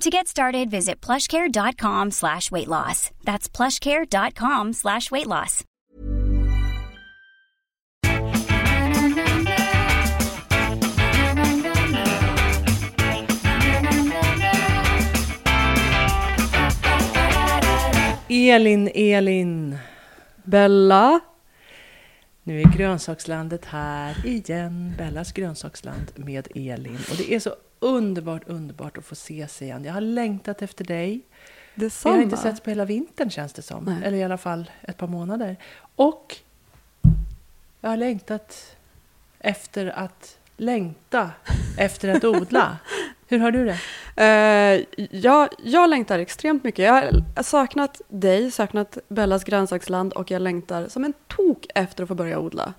To get started, visit plushcare.com slash weight loss. That's plushcare.com slash weight loss. Elin, Elin. Bella. Nu är grönsakslandet här igen. Bellas grönsaksland med Elin. Och det är så underbart, underbart att få ses igen. Jag har längtat efter dig. Vi Detsamma. har inte setts på hela vintern känns det som. Nej. Eller i alla fall ett par månader. Och jag har längtat efter att längta efter att odla. Hur har du det? Eh, jag, jag längtar extremt mycket. Jag har saknat dig, saknat Bellas grönsaksland och jag längtar som en tok efter att få börja odla.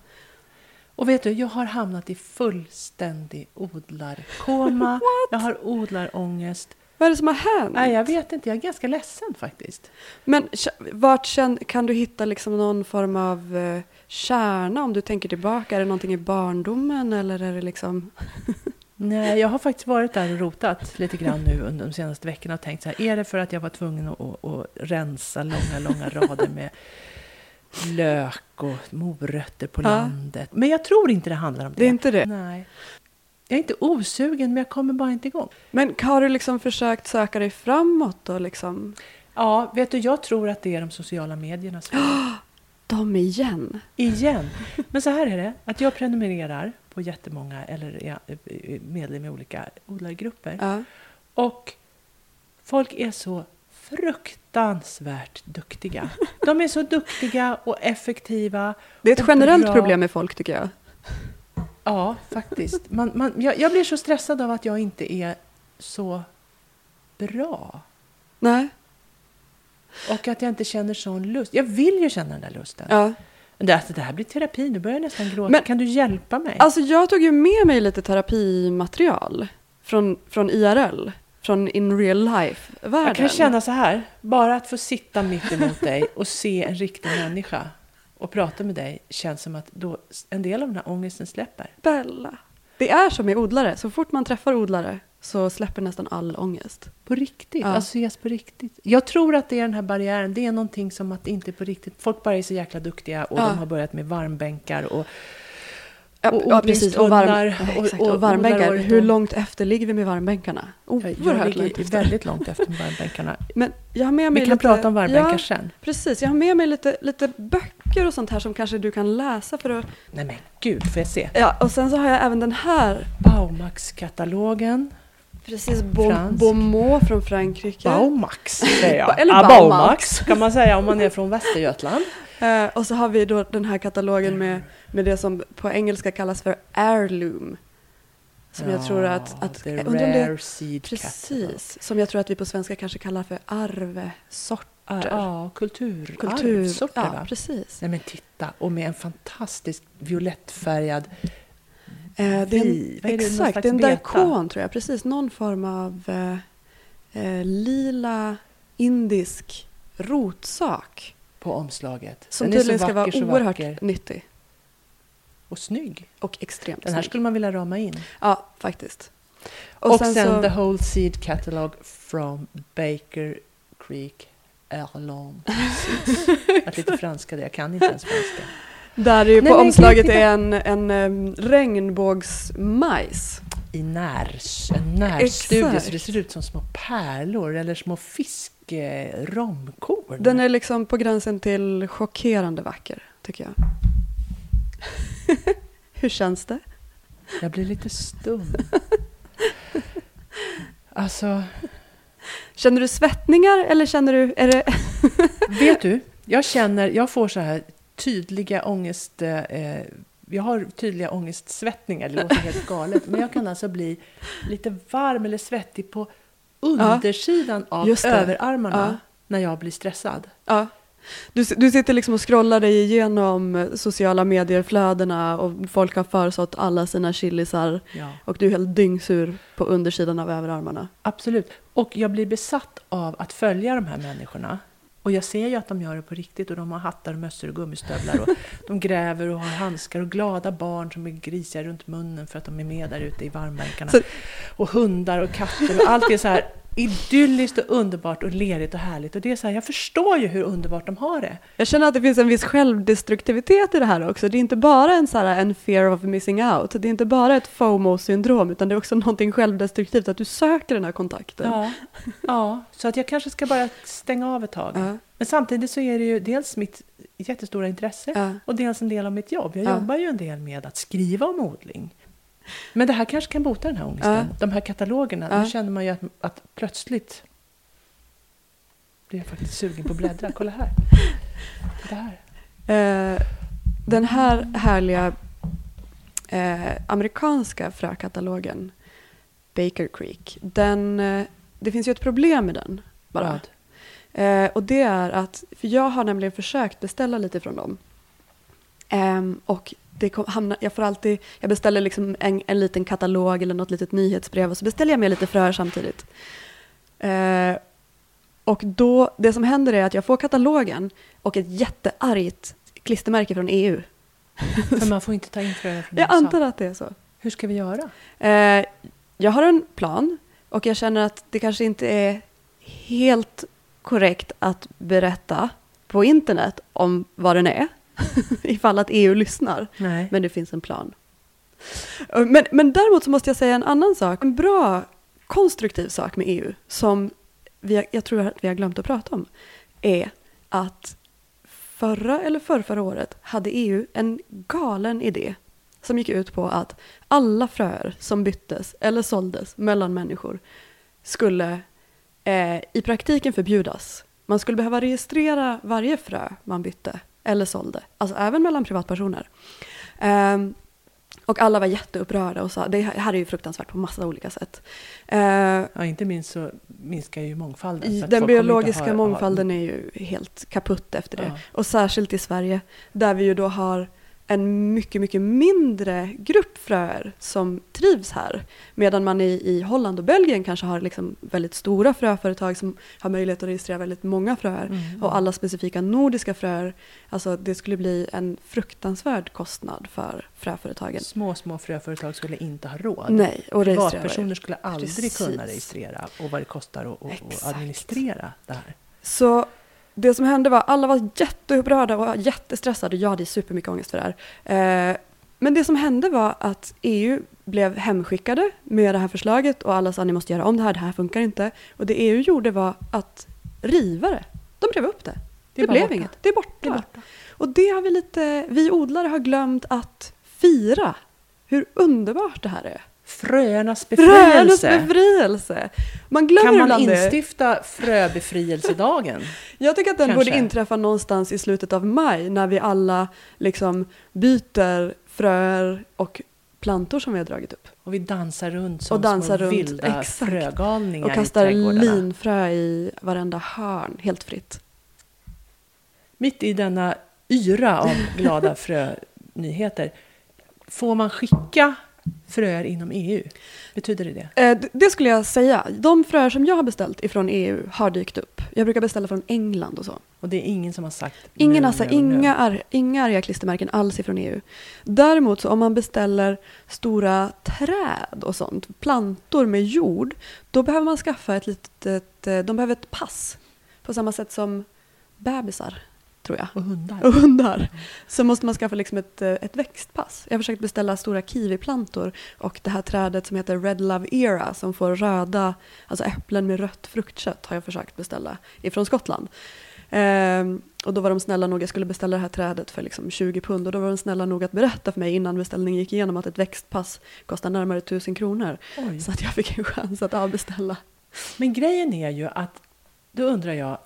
Och vet du, jag har hamnat i fullständig odlarkoma. jag har odlarångest. Vad är det som har hänt? Nej, jag vet inte. Jag är ganska ledsen faktiskt. Men vart känn, kan du hitta liksom någon form av eh, kärna om du tänker tillbaka? Är det någonting i barndomen eller är det liksom... Nej, jag har faktiskt varit där och rotat lite grann nu under de senaste veckorna och tänkt så här, är det för att jag var tvungen att, att, att rensa långa, långa rader med lök och morötter på Ja. landet? Men jag tror inte det handlar om det. Det är inte det. Nej. Jag är inte osugen, men jag kommer bara inte igång. Men har du liksom försökt söka dig framåt och liksom... Ja, vet du, jag tror att det är de sociala mediernas fel. De igen? Igen. Men så här är det, att jag prenumererar på jättemånga, eller är är medlem i olika odlargrupper. Ja. Och folk är så fruktansvärt duktiga. De är så duktiga och effektiva. Det är ett generellt bra. problem med folk tycker jag. Ja, faktiskt. Man, man, jag, jag blir så stressad av att jag inte är så bra. Nej. Och att jag inte känner sån lust. Jag vill ju känna den där lusten. Ja. Det, alltså, det här blir terapi, nu börjar jag nästan gråta. Men- kan du hjälpa mig? Alltså jag tog ju med mig lite terapimaterial från, från IRL, från in real life-världen. Jag kan känna så här, bara att få sitta mitt emot dig och se en riktig människa och prata med dig känns som att då en del av den här ångesten släpper. Bella. Det är som med odlare, så fort man träffar odlare så släpper nästan all ångest. På riktigt, Ja. alltså ses på riktigt. Jag tror att det är den här barriären, det är någonting som att det inte är på riktigt. Folk bara är så jäkla duktiga och Ja. de har börjat med varmbänkar och, Och ja, precis. Och, varm, och- exakt. och och varmbänkar. året Hur långt efter ligger vi med varmbänkarna? jag Oerhört långt ligger efter. väldigt långt efter med varmbänkarna. Men jag har med mig Vi kan lite, prata om varmbänkar ja, sen. Precis, jag har med mig lite, lite böcker och sånt här som kanske du kan läsa för att... Nej men gud, får jag se? Ja, och sen så har jag även den här. Baumax-katalogen. Precis. Beaumont från Frankrike. Baumax säger jag. Eller Baumax. Baumax kan man säga om man är från Västergötland. Eh, och så har vi då den här katalogen med, med det som på engelska kallas för heirloom. Som jag tror att... att the om det- rare seed catalog. Precis, som jag tror att vi på svenska kanske kallar för arvsort. Ja, ja, kultur. Kultur. Arvsorter, ja, va? precis. Nej men titta, och med en fantastisk violettfärgad Eh, det är en, vad är det, exakt, det är en daikon tror jag. Precis, någon form av eh, eh, lila indisk rotsak. På omslaget. Som Den tydligen ska vara oerhört vacker. nyttig. Och snygg. Och extremt Den här snygg. skulle man vilja rama in. Ja, faktiskt. Och, sen, så, The Whole Seed Catalog from Baker Creek Erlon. Att lite franska det, jag kan inte ens franska. där Nej, på men omslaget är en, en um, regnbågsmajs. I närs, en närstudie så det ser ut som små pärlor eller små fiskromkorn. Den är liksom på gränsen till chockerande vacker, tycker jag. Hur känns det? Jag blir lite stum. Alltså, Känner du svettningar eller känner du... Är det... vet du? Jag känner, jag får så här tydliga ångest... Eh, jag har tydliga ångestsvettningar, det låter helt galet. Men jag kan alltså bli lite varm eller svettig på undersidan av just det. överarmarna Ja. när jag blir stressad. Ja. Du, du sitter liksom och scrollar dig igenom sociala medier-flödena och folk har försått alla sina chilisar Ja. och du är helt dyngsur på undersidan av överarmarna. Absolut. Och jag blir besatt av att följa de här människorna. Och jag ser ju att de gör det på riktigt och de har hattar, mössor och gummistövlar och de gräver och har handskar och glada barn som är grisiga runt munnen för att de är med där ute i varmbänkarna. Så- Och hundar och katter och allt är så här idylliskt och underbart och lerigt och härligt. Och det är så här, jag förstår ju hur underbart de har det. Jag känner att det finns en viss självdestruktivitet i det här också. Det är inte bara en, så här, en fear of missing out. Det är inte bara ett FOMO-syndrom utan det är också någonting självdestruktivt att du söker den här kontakten. Ja, ja, så att jag kanske ska bara stänga av ett tag. Ja. Men samtidigt så är det ju dels mitt jättestora intresse Ja. och dels en del av mitt jobb. Jag Ja. jobbar ju en del med att skriva om odling. Men det här kanske kan bota den här ångesten. Ja. De här katalogerna, Ja. då känner man ju att, att plötsligt blir jag faktiskt sugen på att bläddra. Kolla här. Det här. Eh, den här härliga eh, amerikanska frökatalogen, Baker Creek, den, eh, det finns ju ett problem med den. Bara. Vad? Eh, och det är att, för jag har nämligen försökt beställa lite från dem. Ehm, och det kom, hamnar, jag får alltid, jag beställer liksom en, en liten katalog eller något litet nyhetsbrev och så beställer jag med lite fröer samtidigt. Eh, och då, det som händer är att jag får katalogen och ett jätteargt klistermärke från EU. För man får inte ta in fröer från Jag USA. antar att det är så. Hur ska vi göra? Eh, jag har en plan och jag känner att det kanske inte är helt korrekt att berätta på internet om vad den är. ifall att EU lyssnar. Nej. Men det finns en plan. Men, men däremot så måste jag säga en annan sak. En bra konstruktiv sak med EU som vi, jag tror att vi har glömt att prata om är att förra eller förrförra året hade EU en galen idé som gick ut på att alla fröer som byttes eller såldes mellan människor skulle eh, i praktiken förbjudas. Man skulle behöva registrera varje frö man bytte eller sålde, alltså även mellan privatpersoner. Ehm, och alla var jätteupprörda och sa det här är ju fruktansvärt på massa olika sätt. Eh, Ja, inte minst så minskar ju mångfalden. den biologiska ha- ha- mångfalden är ju helt kaputt efter det. Ja. Och särskilt i Sverige, där vi ju då har en mycket, mycket mindre grupp fröer som trivs här. Medan man i, i Holland och Belgien kanske har liksom väldigt stora fröföretag som har möjlighet att registrera väldigt många fröer. Mm. Och alla specifika nordiska fröer, alltså det skulle bli en fruktansvärd kostnad för fröföretagen. Små, små fröföretag skulle inte ha råd. Nej, och registrera. Privatpersoner skulle aldrig Precis. kunna registrera och vad det kostar att- att administrera det här. Så det som hände var alla var jätteupprörda och jättestressade. Jag hade supermycket ångest för det här. Eh, men det som hände var att EU blev hemskickade med det här förslaget och alla sa ni måste göra om det här, det här funkar inte. Och det EU gjorde var att riva det. De rev upp det. Det Det, blev borta. inget. Det är borta. Det är borta. Och det har vi lite, vi odlare har glömt att fira. Hur underbart det här är. Fröernas Fröernas befrielse. befrielse. Man glömmer Kan man instifta fröbefrielsedagen? Jag tycker att den Kanske. borde inträffa någonstans i slutet av maj när vi alla liksom byter fröer och plantor som vi har dragit upp. Och vi dansar runt som Och dansar små runt, vilda exakt. frögalningar Och i kastar trädgårdarna. linfrö i varenda hörn, helt fritt. Mitt i denna yra av glada frönyheter, får man skicka fröer inom EU? Betyder det det? Eh, det skulle jag säga. De fröer som jag har beställt ifrån EU har dykt upp. Jag brukar beställa från England och så. Och det är ingen som har sagt Ingen, nu, nu. inga, ar, inga arga klistermärken alls ifrån EU. Däremot så om man beställer stora träd och sånt, plantor med jord, då behöver man skaffa ett litet, eh, de behöver ett pass. På samma sätt som bebisar, tror jag. Och hundar. Och hundar. Så måste man skaffa liksom ett, eh, ett växtpass. Jag har försökt beställa stora kiwiplantor och det här trädet som heter Red Love Era som får röda, alltså äpplen med rött fruktkött har jag försökt beställa ifrån Skottland. Ehm, och då var de snälla nog, jag skulle beställa det här trädet för liksom 20 pund och då var de snälla nog att berätta för mig innan beställningen gick igenom att ett växtpass kostar närmare 1000 kronor. Oj. Så att jag fick en chans att avbeställa. Men grejen är ju att, då undrar jag,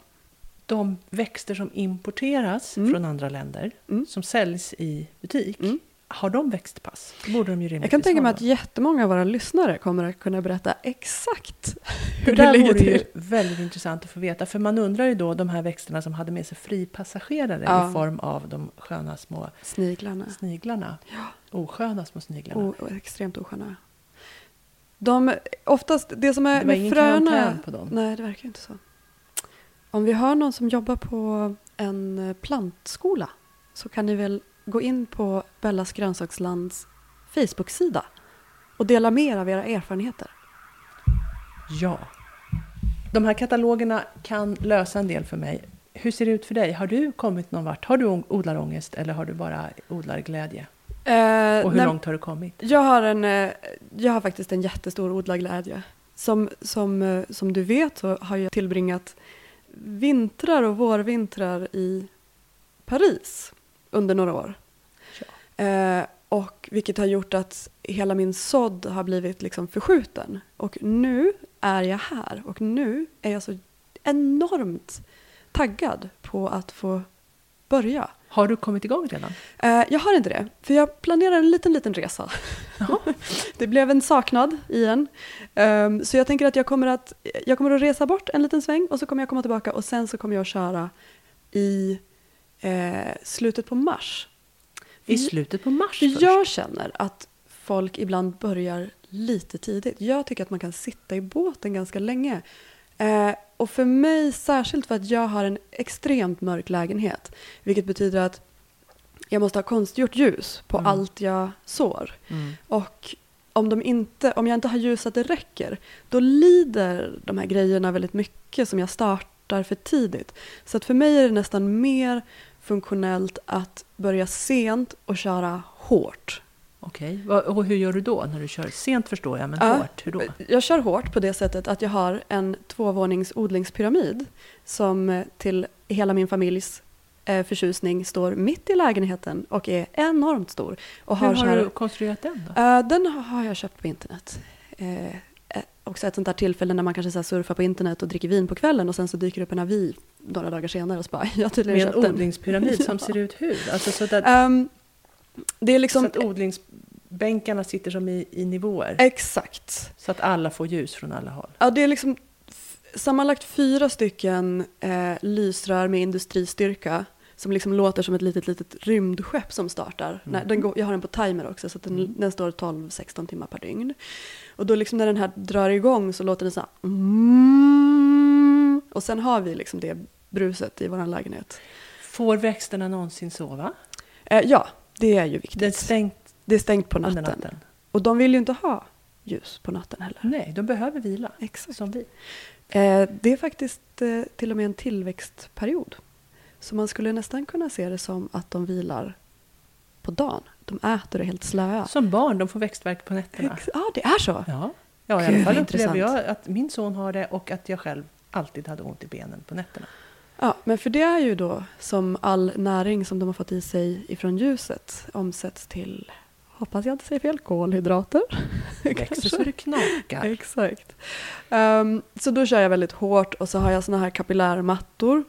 de växter som importeras Mm. från andra länder, Mm. som säljs i butik, Mm. har de växtpass? Det borde de ju Jag kan tänka mig att jättemånga av våra lyssnare kommer att kunna berätta exakt Det hur det, där ligger vore till. ju väldigt intressant att få veta. För man undrar ju då de här växterna som hade med sig fripassagerare Ja. i form av de sköna små Sniglarna. sniglarna. Osköna små sniglarna. O, extremt osköna. De, oftast, det som är det var med ingen fröna... på dem. Nej, det verkar inte så. Om vi har någon som jobbar på en eh, plantskola så kan ni väl gå in på Bellas grönsakslands Facebook-sida och dela med er av era erfarenheter. Ja. De här katalogerna kan lösa en del för mig. Hur ser det ut för dig? Har du kommit någon vart? Har du odlarångest eller har du bara odlarglädje? Eh, Och hur nej, långt har du kommit? Jag har, en, eh, jag har faktiskt en jättestor odlarglädje. Som, som, eh, som du vet så har jag tillbringat vintrar och vårvintrar i Paris under några år. Eh, och vilket har gjort att hela min sådd har blivit liksom förskjuten. Och nu är jag här och nu är jag så enormt taggad på att få börja. Har du kommit igång redan? Eh, jag har inte det, för jag planerar en liten, liten resa. det blev en saknad igen. Ehm, så jag tänker att jag kommer att, jag kommer att resa bort en liten sväng och så kommer jag komma tillbaka och sen så kommer jag att köra i eh, slutet på mars. I slutet på mars För först? jag känner att folk ibland börjar lite tidigt. Jag tycker att man kan sitta i båten ganska länge. Eh, och för mig, särskilt för att jag har en extremt mörk lägenhet, vilket betyder att jag måste ha konstgjort ljus på Mm. allt jag sår. Mm. Och om, de inte, om jag inte har ljus att det räcker, då lider de här grejerna väldigt mycket som jag startar för tidigt. Så att för mig är det nästan mer funktionellt att börja sent och köra hårt. Okej, Va- och hur gör du då när du kör? Sent förstår jag, men Ja. hårt, hur då? Jag kör hårt på det sättet att jag har en tvåvånings odlingspyramid som eh, till hela min familjs eh, förtjusning står mitt i lägenheten och är enormt stor. Och Hur har här, du konstruerat den då? Eh, den har jag köpt på internet. Eh, också ett sånt där tillfälle när man kanske så surfar på internet och dricker vin på kvällen och sen så dyker det upp en avi några dagar senare och så bara, jag har tydligen Med en den. odlingspyramid som ser ut hur? Alltså så, att, Ehm, det är liksom, så att odlingsbänkarna sitter som i, i nivåer? exakt. Så att alla får ljus från alla håll? Ja, det är liksom sammanlagt fyra stycken eh, lysrör med industristyrka som liksom låter som ett litet, litet rymdskepp som startar. Nej, den går, jag har den på timer också så den, den står 12-16 timmar per dygn. Och då liksom när den här drar igång så låter den så här mm, och sen har vi liksom det bruset i vår lägenhet. Får växterna någonsin sova? Eh, ja, det är ju viktigt. Det är stängt det är stängt på natten. natten? Och de vill ju inte ha ljus på natten heller. Nej, de behöver vila. Exakt. Som vi. Eh, det är faktiskt eh, till och med en tillväxtperiod. Så man skulle nästan kunna se det som att de vilar på dagen. De äter och är helt slöa. Som barn, de får växtverk på nätterna. Ex- Ja, det är så. Ja, ja i alla fall upplever jag att min son har det och att jag själv alltid hade ont i benen på nätterna. Ja, men för det är ju då som all näring som de har fått i sig ifrån ljuset omsätts till, hoppas jag inte säger fel, kolhydrater. Växer så det knakar. Exakt. Ehm, så då kör jag väldigt hårt och så har jag såna här kapillärmattor.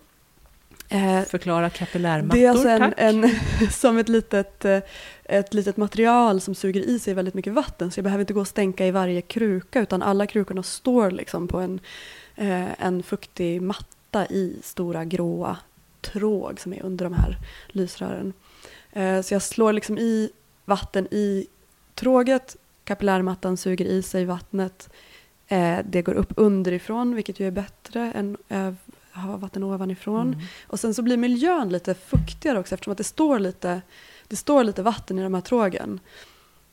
Eh, Förklara kapillärmattor, Det är alltså en, en, som ett litet, eh, ett litet material som suger i sig väldigt mycket vatten. Så jag behöver inte gå och stänka i varje kruka utan alla krukorna står liksom på en, eh, en fuktig matta i stora gråa tråg som är under de här lysrören. Eh, Så jag slår liksom i vatten i tråget, kapillärmattan suger i sig vattnet. Eh, Det går upp underifrån vilket ju är bättre än att ha vatten ovanifrån. Mm. Och sen så blir miljön lite fuktigare också eftersom att det står lite, det står lite vatten i de här trågen.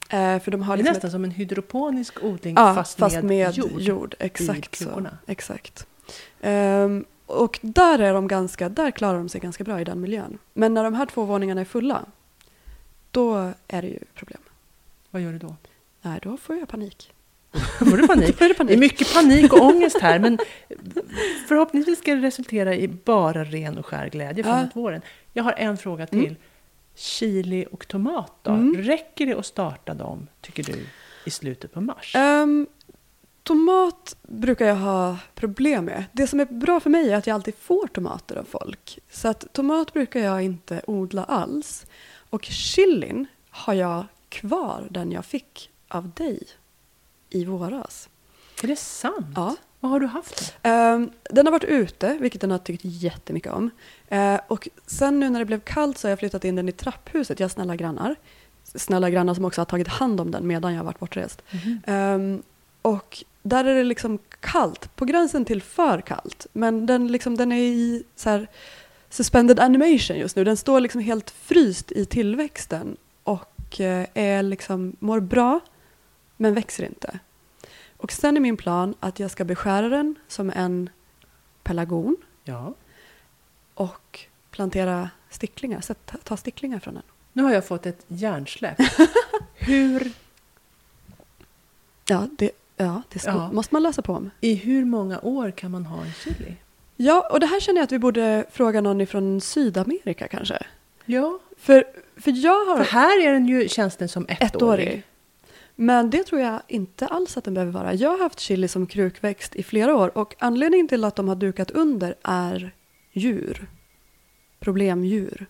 Eh, för de har Det är liksom nästan som en hydroponisk odling ja, fast, fast, med, med, jord. jord. Exakt så. Exakt. Ehm, och där, är de ganska, där klarar de sig ganska bra i den miljön. Men när de här två våningarna är fulla, då är det ju problem. Vad gör du då? Nej, då får jag panik. Får du panik. Är det panik. Det är mycket panik och ångest här, men förhoppningsvis ska det resultera i bara ren och skär glädje framåt våren. Jag har en fråga till. Chili och tomat då? Räcker det att starta dem, tycker du, i slutet på mars? Ehm, tomat brukar jag ha problem med. Det som är bra för mig är att jag alltid får tomater av folk. Så att tomat brukar jag inte odla alls. Och chilin har jag kvar, den jag fick av dig i våras. Är det sant? Ja. Vad har du haft då? Ehm, den har varit ute, vilket den har tyckt jättemycket om. Eh, och sen nu när det blev kallt så har jag flyttat in den i trapphuset. Jag har snälla grannar. Snälla grannar som också har tagit hand om den medan jag har varit bortrest. Ehm, och där är det liksom kallt, på gränsen till för kallt. Men den, liksom, den är i så här suspended animation just nu. Den står liksom helt fryst i tillväxten och eh, är liksom, mår bra men växer inte. Och sen är min plan att jag ska beskära den som en pelargon Ja. och plantera sticklingar, så ta, ta sticklingar från den. Nu har jag fått ett hjärnsläpp. Hur, Ja, det, ja, det ska, Ja. måste man läsa på om. I hur många år kan man ha en chili? Ja, och det här känner jag att vi borde fråga någon ifrån Sydamerika kanske. Ja, För, för jag har för här är den ju, känns den som ettårig. ettårig. Men det tror jag inte alls att den behöver vara. Jag har haft chili som krukväxt i flera år och anledningen till att de har dukat under är djur. Problemdjur.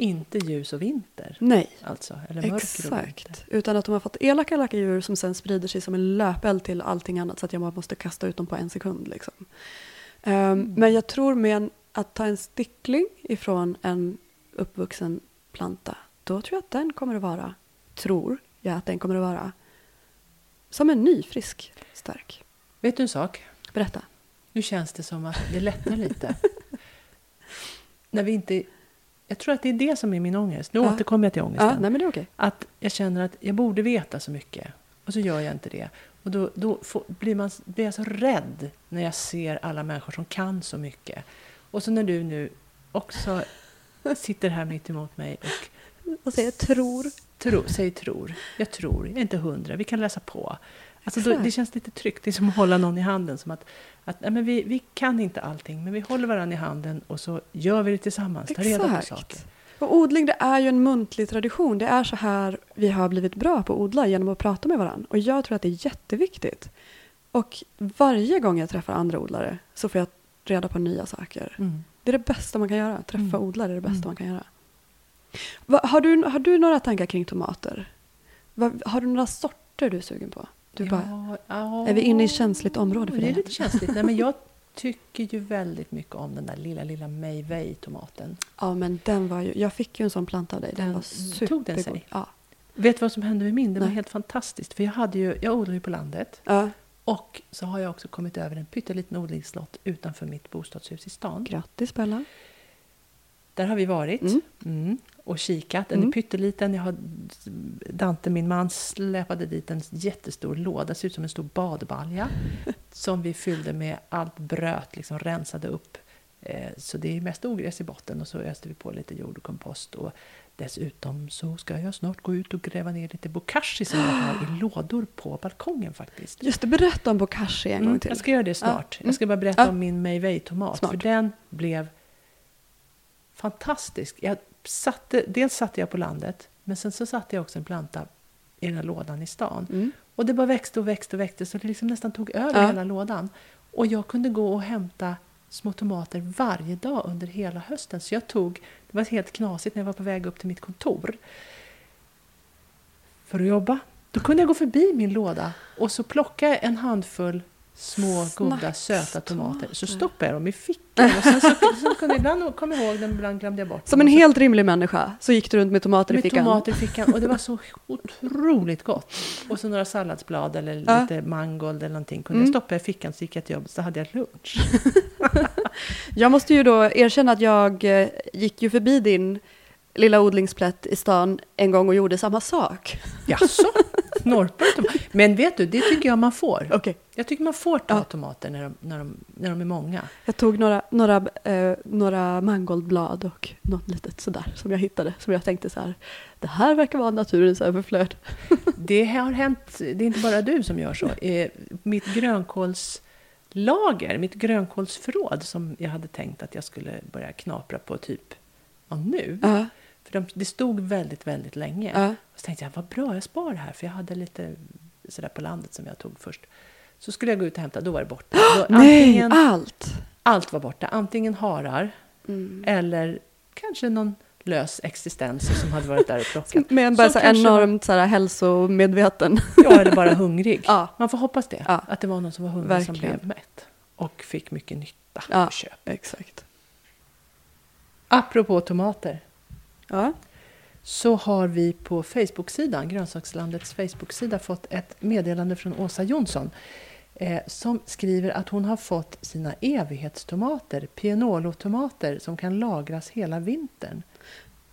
Inte ljus och vinter, Nej, alltså. Eller mörker exakt. Utan att de har fått elaka, elaka djur som sen sprider sig som en löpeld till allting annat så att jag måste kasta ut dem på en sekund. Liksom. Ehm, Men jag tror med en, att ta en stickling ifrån en uppvuxen planta, då tror jag att den kommer att vara, tror jag att den kommer att vara som en ny, frisk, stark. Vet du en sak? Berätta. Nu känns det som att det lättar lite. När vi inte... Jag tror att det är det som är min ångest. Nu Ja. återkommer jag till ångesten. Ja, nej men det är okej. Att jag känner att jag borde veta så mycket. Och så gör jag inte det. Och då, då får, blir, man, blir jag så rädd när jag ser alla människor som kan så mycket. Och så när du nu också sitter här mitt emot mig och Och säger tror. tro, säger tror. Jag tror, jag är inte hundra, vi kan läsa på. Alltså då, det känns lite tryggt, det är som att hålla någon i handen. Som att, att nej, men vi, vi kan inte allting, men vi håller varandra i handen och så gör vi det tillsammans. Ta reda på saker. Och odling det är ju en muntlig tradition. Det är så här vi har blivit bra på att odla genom att prata med varandra. Och jag tror att det är jätteviktigt. Och varje gång jag träffar andra odlare så får jag reda på nya saker. Mm. Det är det bästa man kan göra. Träffa Mm. odlare är det bästa Mm. man kan göra. Va, har, du, har du några tankar kring tomater? Va, har du några sorter du är sugen på? Du bara, ja, är vi inne i känsligt område för Det är dig? lite känsligt. Nej, men jag tycker ju väldigt mycket om den där lilla, lilla Mei Wei-tomaten. Ja, men den var ju... Jag fick ju en sån planta av dig. Den, Den- var tog supergod. den sig? Ja. Vet du vad som hände med min? Det var Nej. helt fantastiskt. För jag, hade ju, jag odlar ju på landet. ja. Och så har jag också kommit över en pytteliten odlingslott utanför mitt bostadshus i stan. Grattis Bella. Där har vi varit Mm. mm, och kikat. Den Mm. är pytteliten. Jag har, Dante, min man, släpade dit en jättestor låda, ser ut som en stor badbalja. som vi fyllde med allt bröt, liksom rensade upp. Eh, så det är mest ogräs i botten och så öste vi på lite jord och kompost. Och dessutom så ska jag snart gå ut och gräva ner lite bokashi som jag har i lådor på balkongen faktiskt. Just det, berätta om bokashi en Mm, gång till. Jag ska göra det snart. Ja. Jag ska bara berätta Ja. om min Mei Wei-tomat. Smart. För den blev fantastisk. Jag satte, dels satte jag på landet, men sen så satte jag också en planta i den här lådan i stan. Mm. Och det bara växte och växte och växte så det liksom nästan tog över Ja. hela lådan. Och jag kunde gå och hämta små tomater varje dag under hela hösten. Så jag tog, det var helt knasigt när jag var på väg upp till mitt kontor för att jobba. Då kunde jag gå förbi min låda och så plocka en handfull små goda söta tomater. Så stoppade jag dem i fickan. Och sen så, så kunde jag ibland komma ihåg dem, ibland glömde jag bort Som dem. en Och så- helt rimlig människa så gick du runt med tomater i med fickan. tomater i fickan. Och det var så otroligt gott. Och så några salladsblad eller Ja. lite mangold eller någonting. Kunde Mm. jag stoppa i fickan så gick jag till jobbet så hade jag lunch. Jag måste ju då erkänna att jag eh, gick ju förbi din lilla odlingsplätt i stan en gång och gjorde samma sak. Jaså? Norpar tomater? Men vet du, det tycker jag man får. Okej. Jag tycker man får ta Ja. tomater när de, när, de, när de är många. Jag tog några, några, eh, några mangoldblad och något litet sådär som jag hittade. Som jag tänkte så här, det här verkar vara naturens överflöd. Det har hänt, det är inte bara du som gör så. Eh, Mitt grönkålslager, mitt grönkålsförråd som jag hade tänkt att jag skulle börja knapra på typ ja, nu. Ja, För de, det stod väldigt, väldigt länge. ja. Och så tänkte jag, vad bra, jag sparar det här. För jag hade lite sådär på landet som jag tog först. Så skulle jag gå ut och hämta, då var det borta. Då, Nej, allt! allt var borta. Antingen harar Mm. eller kanske någon lös existens som hade varit där och plockat. Med bara Som så enormt så här hälsomedveten. Ja, eller bara hungrig. Ja. Man får hoppas det. Ja. Att det var någon som var hungrig som Verkligen. blev mätt. Och fick mycket nytta Ja. på köp. Exakt. Apropå tomater. Ja. så har vi på Facebook-sidan, Grönsakslandets Facebook-sida, fått ett meddelande från Åsa Jonsson eh, som skriver att hon har fått sina evighetstomater, pianolotomater, som kan lagras hela vintern.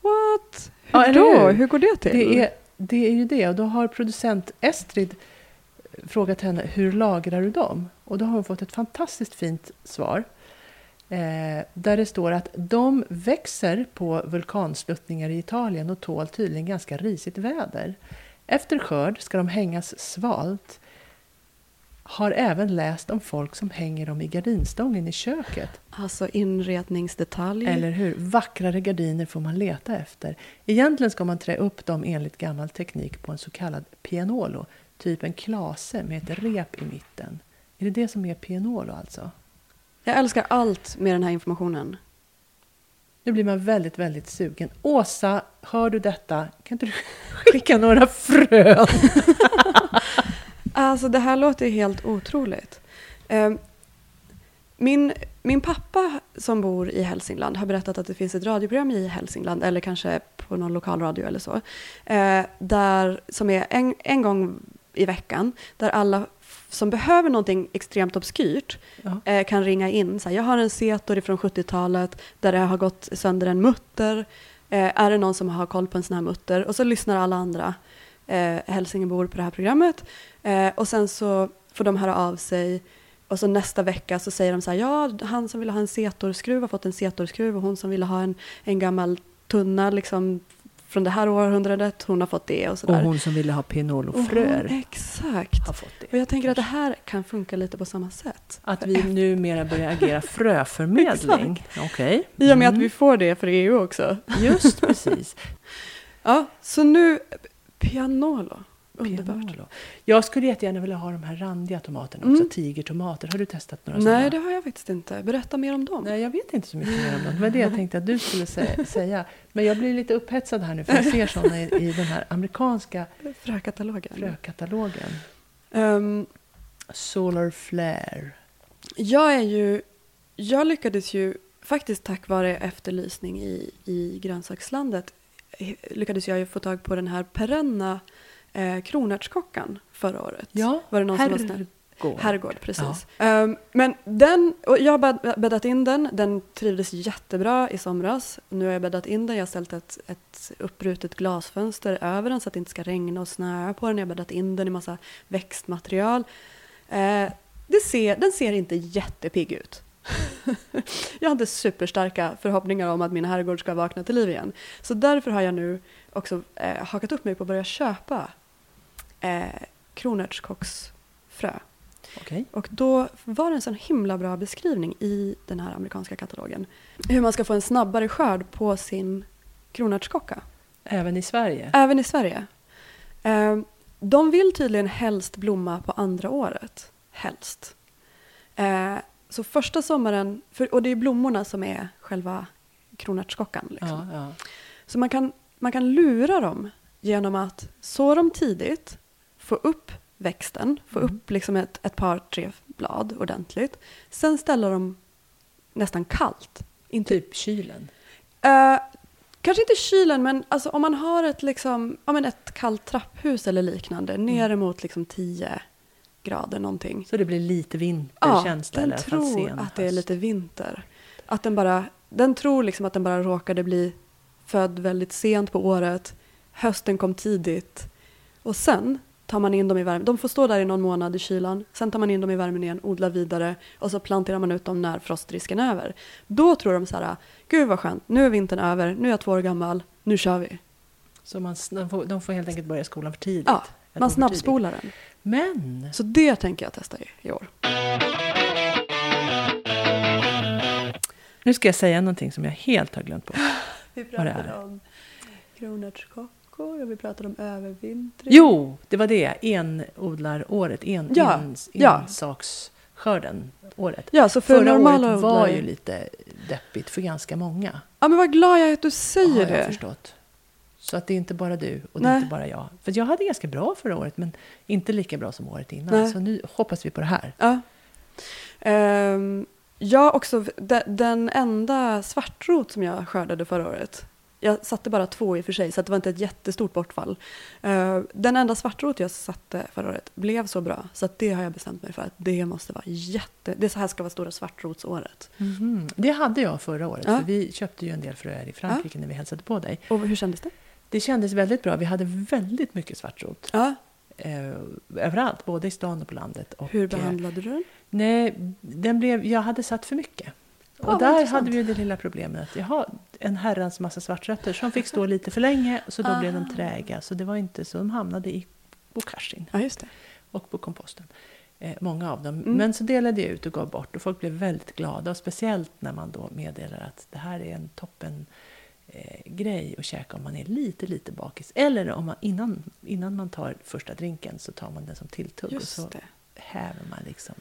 What? Hur Ja, då? hur? Hur går det till? Det är, det är ju det, och då har producent Estrid frågat henne hur lagrar du dem? Och då har hon fått ett fantastiskt fint svar. Eh, där det står att de växer på vulkansluttningar i Italien och tål tydligen ganska risigt väder. Efter skörd ska de hängas svalt. Har även läst om folk som hänger dem i gardinstången i köket. Alltså inredningsdetalj. Eller hur? Vackrare gardiner får man leta efter. Egentligen ska man trä upp dem enligt gammal teknik på en så kallad pianolo, typ en klase med ett rep i mitten. Är det det som är pianolo alltså? Jag älskar allt med den här informationen. Nu blir man väldigt, väldigt sugen. Åsa, hör du detta? Kan inte du skicka några frön? Alltså det här låter helt otroligt. Ehm, Min, min pappa som bor i Hälsingland har berättat att det finns ett radioprogram i Hälsingland, eller kanske på någon lokalradio eller så, eh, där, som är en, en gång i veckan, där alla som behöver någonting extremt obskyrt Ja. eh, kan ringa in. Så här, jag har en Setor från 70-talet där det har gått sönder en mutter. Eh, är det någon som har koll på en sån här mutter? Och så lyssnar alla andra eh, hälsingebor på det här programmet. Eh, och sen så får de höra av sig. Och så nästa vecka så säger de så här, ja, han som ville ha en Setor-skruv har fått en Setor-skruv och hon som ville ha en, en gammal tunna liksom från det här århundradet, hon har fått det och Och sådär. hon som ville ha Och pianolofröer hon- Exakt. har fått det. Och jag tänker att det här kan funka lite på samma sätt. Att vi numera börjar agera fröförmedling. Okej. I och med att Mm. vi får det för EU också. Just precis. Ja, så nu Pianolo. Underbart. Jag skulle jättegärna vilja ha de här randiga tomaterna också. Mm. Tigertomater. Har du testat några Nej, sådana? det har jag faktiskt inte. Berätta mer om dem. Nej, jag vet inte så mycket mer om dem. Det var det jag tänkte att du skulle sä- säga. Men jag blir lite upphetsad här nu för jag ser sådana i, i den här amerikanska Frökatalogen. frökatalogen. Ehm, Solar Flare. jag är ju... Jag lyckades ju faktiskt tack vare efterlysning i, i grönsakslandet eh, lyckades jag ju få tag på den här perenna eh, kronärtskockan förra året. Ja, Var det någon som var snäll? herrgård. Precis. Ehm, men den, och jag har bädd- bäddat in den, den trivdes jättebra i somras. Nu har jag bäddat in den, jag har ställt ett, ett uppbrutet glasfönster över den så att det inte ska regna och snöa på den. Jag har bäddat in den i massa växtmaterial. Eh, det ser, den ser inte jättepigg ut. jag inte superstarka förhoppningar om att min herrgård ska vakna till liv igen. Så därför har jag nu också eh, hakat upp mig på att börja köpa eh, kronärtskocksfrö. Okej. Och då var det en sån himla bra beskrivning i den här amerikanska katalogen. Hur man ska få en snabbare skörd på sin kronärtskocka. Även i Sverige? Även i Sverige. Eh, De vill tydligen helst blomma på andra året. Helst. Eh, Så första sommaren, för, och det är blommorna som är själva kronärtskockan. Liksom. Ja, ja. Så man kan, man kan lura dem genom att så dem tidigt, få upp växten, få Mm. upp liksom ett, ett par, tre blad ordentligt. Sen ställa dem nästan kallt. Inte, Typ kylen? Eh, kanske inte kylen, men alltså om man har ett, liksom, ja, men ett kallt trapphus eller liknande, Mm. ner emot liksom 10 grader någonting. Så det blir lite Ja, vinterkänsla? den alla fall tror att det är lite vinter. Att den, bara, den tror liksom att den bara råkade bli född väldigt sent på året. Hösten kom tidigt. Och sen tar man in dem i värmen. De får stå där i någon månad i kylan. Sen tar man in dem i värmen igen, odlar vidare och så planterar man ut dem när frostrisken är över. Då tror de så här, gud vad skönt, nu är vintern över, nu är jag två år gammal, nu kör vi. Så man, de, får, de får helt enkelt börja skolan för tidigt. Ja, man snabbspolar den. Men Så det tänker jag testa i, i år. nu ska jag säga någonting som jag helt har glömt bort. Vi är. om kronärtskockor och vi pratade om övervintring. Jo, det var det. Enodlaråret. En, Ja, ens, ja. ensaksskörden året. Ja, så för Förra året var odlare- ju lite deppigt för ganska många. Ja, men vad glad jag är att du säger jag det. förstått. Så att det är inte bara du och det är inte bara jag. För jag hade ganska bra förra året men inte lika bra som året innan. Nej. Så nu hoppas vi på det här. Ja. Ehm, jag också, de, den enda svartrot som jag skördade förra året, jag satte bara två i och för sig så det var inte ett jättestort bortfall. Ehm, den enda svartrot jag satte förra året blev så bra så det har jag bestämt mig för att det måste vara jätte, det så här ska vara stora svartrotsåret. Mhm. Det hade jag förra året. Ja. För vi köpte ju en del fröer i Frankrike när vi hälsade på dig. Och hur kändes det? Det kändes väldigt bra. Vi hade väldigt mycket svartrot. Ja, Eh, överallt, både i stan och på landet. Och, hur eh, behandlade du den? Nej, den blev, jag hade satt för mycket. Och vad där intressant. hade vi det lilla problemet att jag har en herrans massa svartrötter som fick stå lite för länge så då blev de Ah. träga. Så det var inte så de hamnade i bokashin Ja, just det. och på komposten. Eh, många av dem. Mm. Men så delade jag ut och gav bort och folk blev väldigt glada. Och speciellt när man då meddelar att det här är en toppen eh, grej att käka om man är lite, lite bakis. Eller om man innan, innan man tar första drinken så tar man den som tilltugg och så det. häver man liksom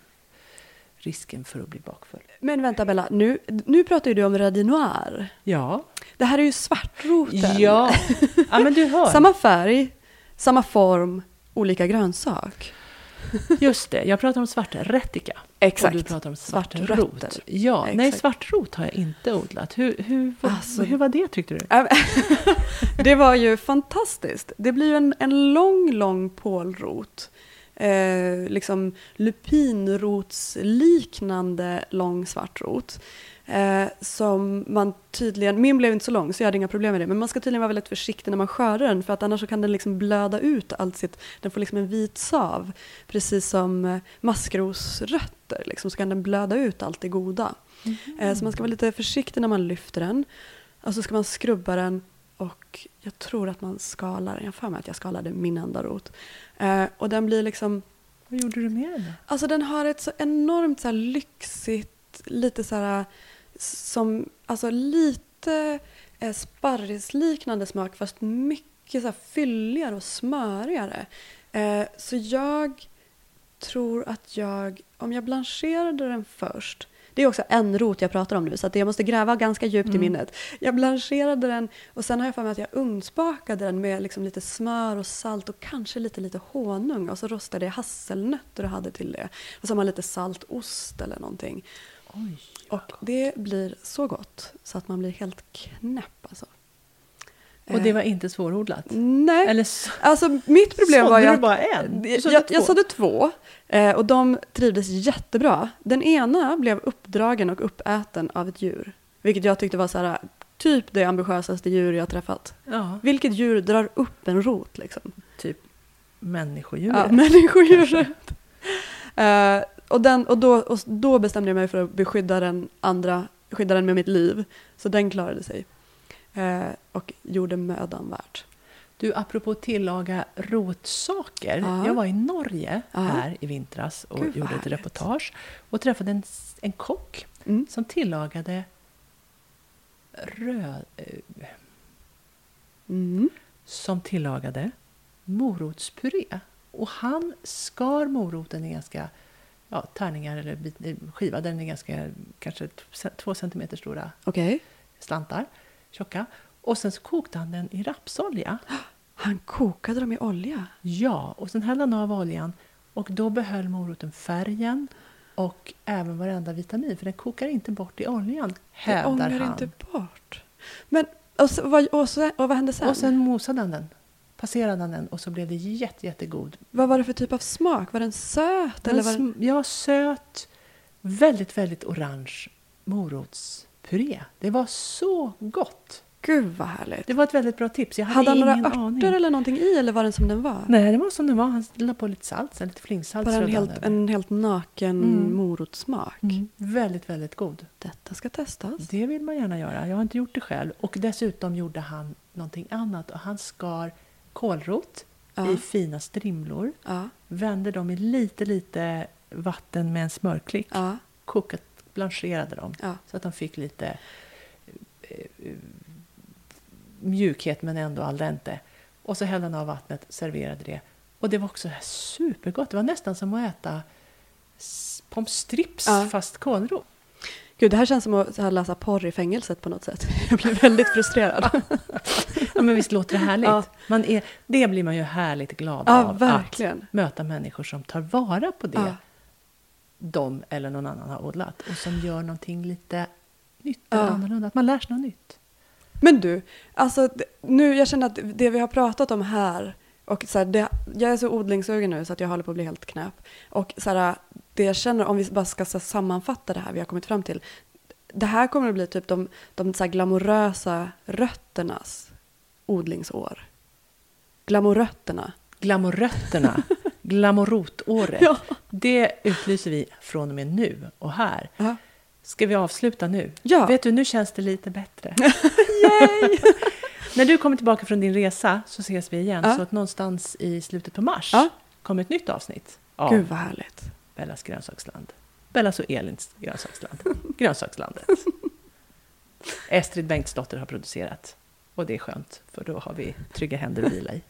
risken för att bli bakfull. Men vänta Bella, nu, nu pratar ju du om Radis Noir. Ja. Det här är ju svartroten. Ja. ja, men du hör. Samma färg, samma form, olika grönsak. Just det, jag pratar om svarträttika. Exakt. Och du pratar om Svartrötter. svartrot. Ja, nej Exakt. svartrot har jag inte odlat. Hur, hur, vad, Alltså- hur var det tyckte du? Ja, det var ju fantastiskt. Det blir ju en, en lång, lång pålrot. Eh, liksom lupinrotsliknande lång svartrot. Eh, som man tydligen, min blev inte så lång så jag hade inga problem med det, men man ska tydligen vara väldigt försiktig när man skördar den för att annars kan den liksom blöda ut allt sitt, den får liksom en vit sav. Precis som eh, maskrosrötter liksom, så kan den blöda ut allt det goda. Eh, Så man ska vara lite försiktig när man lyfter den. Och så ska man skrubba den och jag tror att man skalar. Jag har för mig att jag skalade min enda rot. Eh, och den blir liksom, Vad gjorde du med den? alltså den har ett så enormt så här lyxigt, lite så här som, alltså lite eh, sparrisliknande smak fast mycket så här fylligare och smörigare. Eh, så jag tror att jag, om jag blancherade den först, det är också en rot jag pratar om nu, så att jag måste gräva ganska djupt i minnet. Jag blancherade den och sen har jag för mig att jag ugnsbakade den med liksom lite smör och salt och kanske lite, lite honung och så rostade jag hasselnötter och hade till det. Och så har man lite saltost eller någonting. Oj. Och det blir så gott så att man blir helt knäpp alltså. Och det var inte svårodlat? Nej. Eller så, Alltså mitt problem var ju du att bara en? Du jag, jag, sådde två eh, och de trivdes jättebra. Den ena blev uppdragen och uppäten av ett djur. Vilket jag tyckte var så här, typ det ambitiösaste djur jag träffat. ja, Vilket djur drar upp en rot liksom? typ människodjuret. Ja, människodjuret. Eh, och, den, och, då, och då bestämde jag mig för att beskydda den andra, skydda den med mitt liv. Så den klarade sig. Eh, och gjorde mödan värt. Du, apropå tillaga rotsaker. Ja. Jag var i Norge Ja. här i vintras och Gud, gjorde ett reportage. Och träffade en, en kock Mm. som tillagade röd... Mm. som tillagade morotspuré. Och han skar moroten i ganska ja, tärningar eller eh, skiva. Den är ganska, kanske två centimeter stora Okej. slantar, tjocka. Och sen så kokte han den i rapsolja. Han kokade dem i olja. Ja, och sen hällde han av oljan och då behöll moroten färgen och även varenda vitamin, för den kokar inte bort i oljan, hävdar ångar han. inte bort. Men, och, så, vad, och, så, och vad hände sen? Och sen mosade han den, passerade han den och så blev det jätte, jättegod. Vad var det för typ av smak? Var den söt? Eller var den... Ja, söt, väldigt, väldigt orange morotspuré. Det var så gott. Gud vad härligt. Det var ett väldigt bra tips. Jag hade, Hade han några örter aning. eller någonting i eller var den som den var? Nej, det var som det var. Han la på lite salt, här, lite flingsalt. Bara en helt, en helt naken Mm. morotssmak. Mm. Väldigt, väldigt god. Detta ska testas. Det vill man gärna göra. Jag har inte gjort det själv. Och dessutom gjorde han någonting annat. Och han skar kålrot Ja. i fina strimlor. Ja, Vände dem i lite, lite vatten med en smörklick. ja, Kokat, blancherade dem. ja. Så att de fick lite eh, mjukhet men ändå al dente. Och så hällde han av vattnet, serverade det. Och det var också supergott. Det var nästan som att äta pommes strips Ja. fast kålrot. Gud, det här känns som att här läsa porr i fängelset på något sätt. Jag blir väldigt frustrerad. Ja, men visst låter det härligt? Ja. Man är, det blir man ju härligt glad Ja, av. verkligen. Att möta människor som tar vara på det. De eller någon annan har odlat. Och som gör någonting lite nytt Ja. eller annorlunda. Att man lär sig något nytt. Men du, alltså nu, jag känner att det vi har pratat om här, och så här, det, jag är så odlingssugen nu så att jag håller på att bli helt knäpp. Och så här, det jag känner, om vi bara ska här, sammanfatta det här vi har kommit fram till. Det här kommer att bli typ de, de så här, glamorösa rötternas odlingsår. Glamorötterna. Glamorötterna, glamorotåret. Ja. Det utlyser vi från och med nu och här. Ja. Ska vi avsluta nu? Ja. Vet du, nu känns det lite bättre. När du kommer tillbaka från din resa så ses vi igen. Ja. Så att någonstans i slutet på mars Ja. kommer ett nytt avsnitt av Gud vad härligt. Bellas grönsaksland. Bellas och Elins grönsaksland. Grönsakslandet. Estrid Bengtsdotter har producerat. Och det är skönt, för då har vi trygga händer att vila i.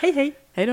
Hej, hej! Hej då.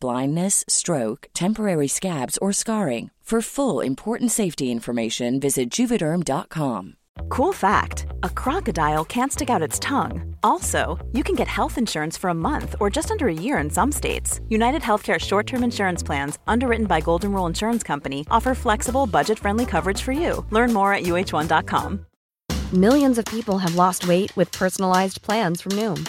blindness, stroke, temporary scabs, or scarring. For full important safety information, visit juvederm.com. Cool fact a crocodile can't stick out its tongue. Also, you can get health insurance for a month or just under a year in some states. United Healthcare short term insurance plans, underwritten by Golden Rule Insurance Company, offer flexible, budget friendly coverage for you. Learn more at uh1.com. Millions of people have lost weight with personalized plans from Noom,